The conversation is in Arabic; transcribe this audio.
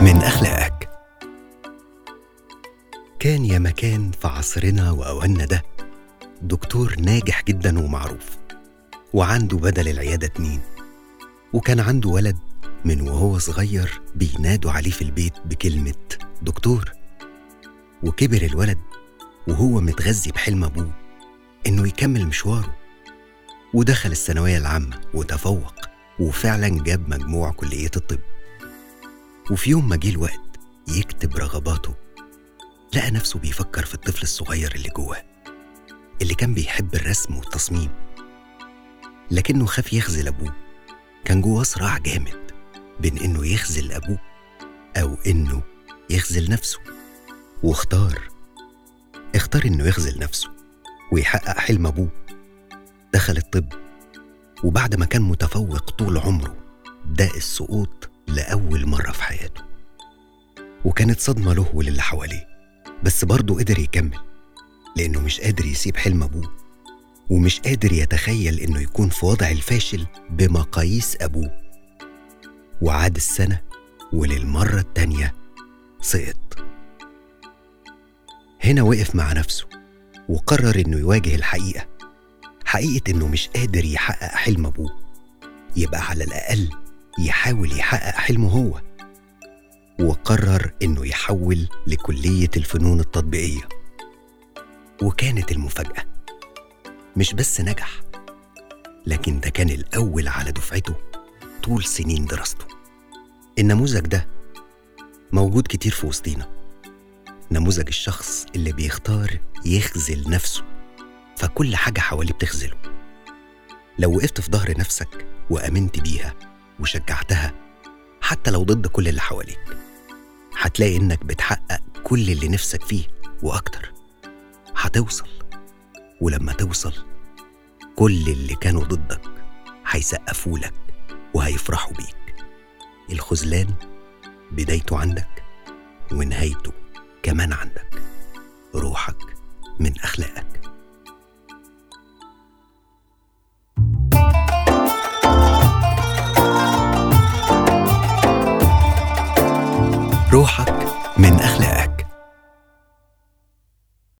من أخلاقك. كان يا مكان في عصرنا وأوانا ده دكتور ناجح جدا ومعروف وعنده بدل العيادة اتنين وكان عنده ولد من وهو صغير بينادوا عليه في البيت بكلمة دكتور وكبر الولد وهو متغذي بحلم أبوه إنه يكمل مشواره ودخل الثانوية العامة وتفوق وفعلا جاب مجموع كلية الطب. وفي يوم ما جه الوقت يكتب رغباته لقى نفسه بيفكر في الطفل الصغير اللي جواه اللي كان بيحب الرسم والتصميم. لكنه خاف يخذل أبوه. كان جواه صراع جامد بين إنه يخذل أبوه أو إنه يخذل نفسه. واختار اختار إنه يخذل نفسه ويحقق حلم أبوه. دخل الطب وبعد ما كان متفوق طول عمره داق السقوط لأول مرة في حياته. وكانت صدمة له وللي حواليه بس برضه قدر يكمل لأنه مش قادر يسيب حلم أبوه ومش قادر يتخيل إنه يكون في وضع الفاشل بمقاييس أبوه. وعاد السنة وللمرة التانية سقط. هنا وقف مع نفسه وقرر إنه يواجه الحقيقة. حقيقة إنه مش قادر يحقق حلم أبوه. يبقى على الأقل يحاول يحقق حلمه هو وقرر إنه يحول لكلية الفنون التطبيقية. وكانت المفاجأة مش بس نجح لكن ده كان الأول على دفعته طول سنين دراسته. النموذج ده موجود كتير في وسطينا. نموذج الشخص اللي بيختار يخذل نفسه فكل حاجة حواليه بتخذله. لو وقفت في ظهر نفسك وأمنت بيها وشجعتها حتى لو ضد كل اللي حواليك. هتلاقي إنك بتحقق كل اللي نفسك فيه وأكتر. هتوصل ولما توصل كل اللي كانوا ضدك هيسقفوا لك وهيفرحوا بيك. الخذلان بدايته عندك ونهايته كمان عندك. روحك من أخلاقك. روحك من أخلاقك.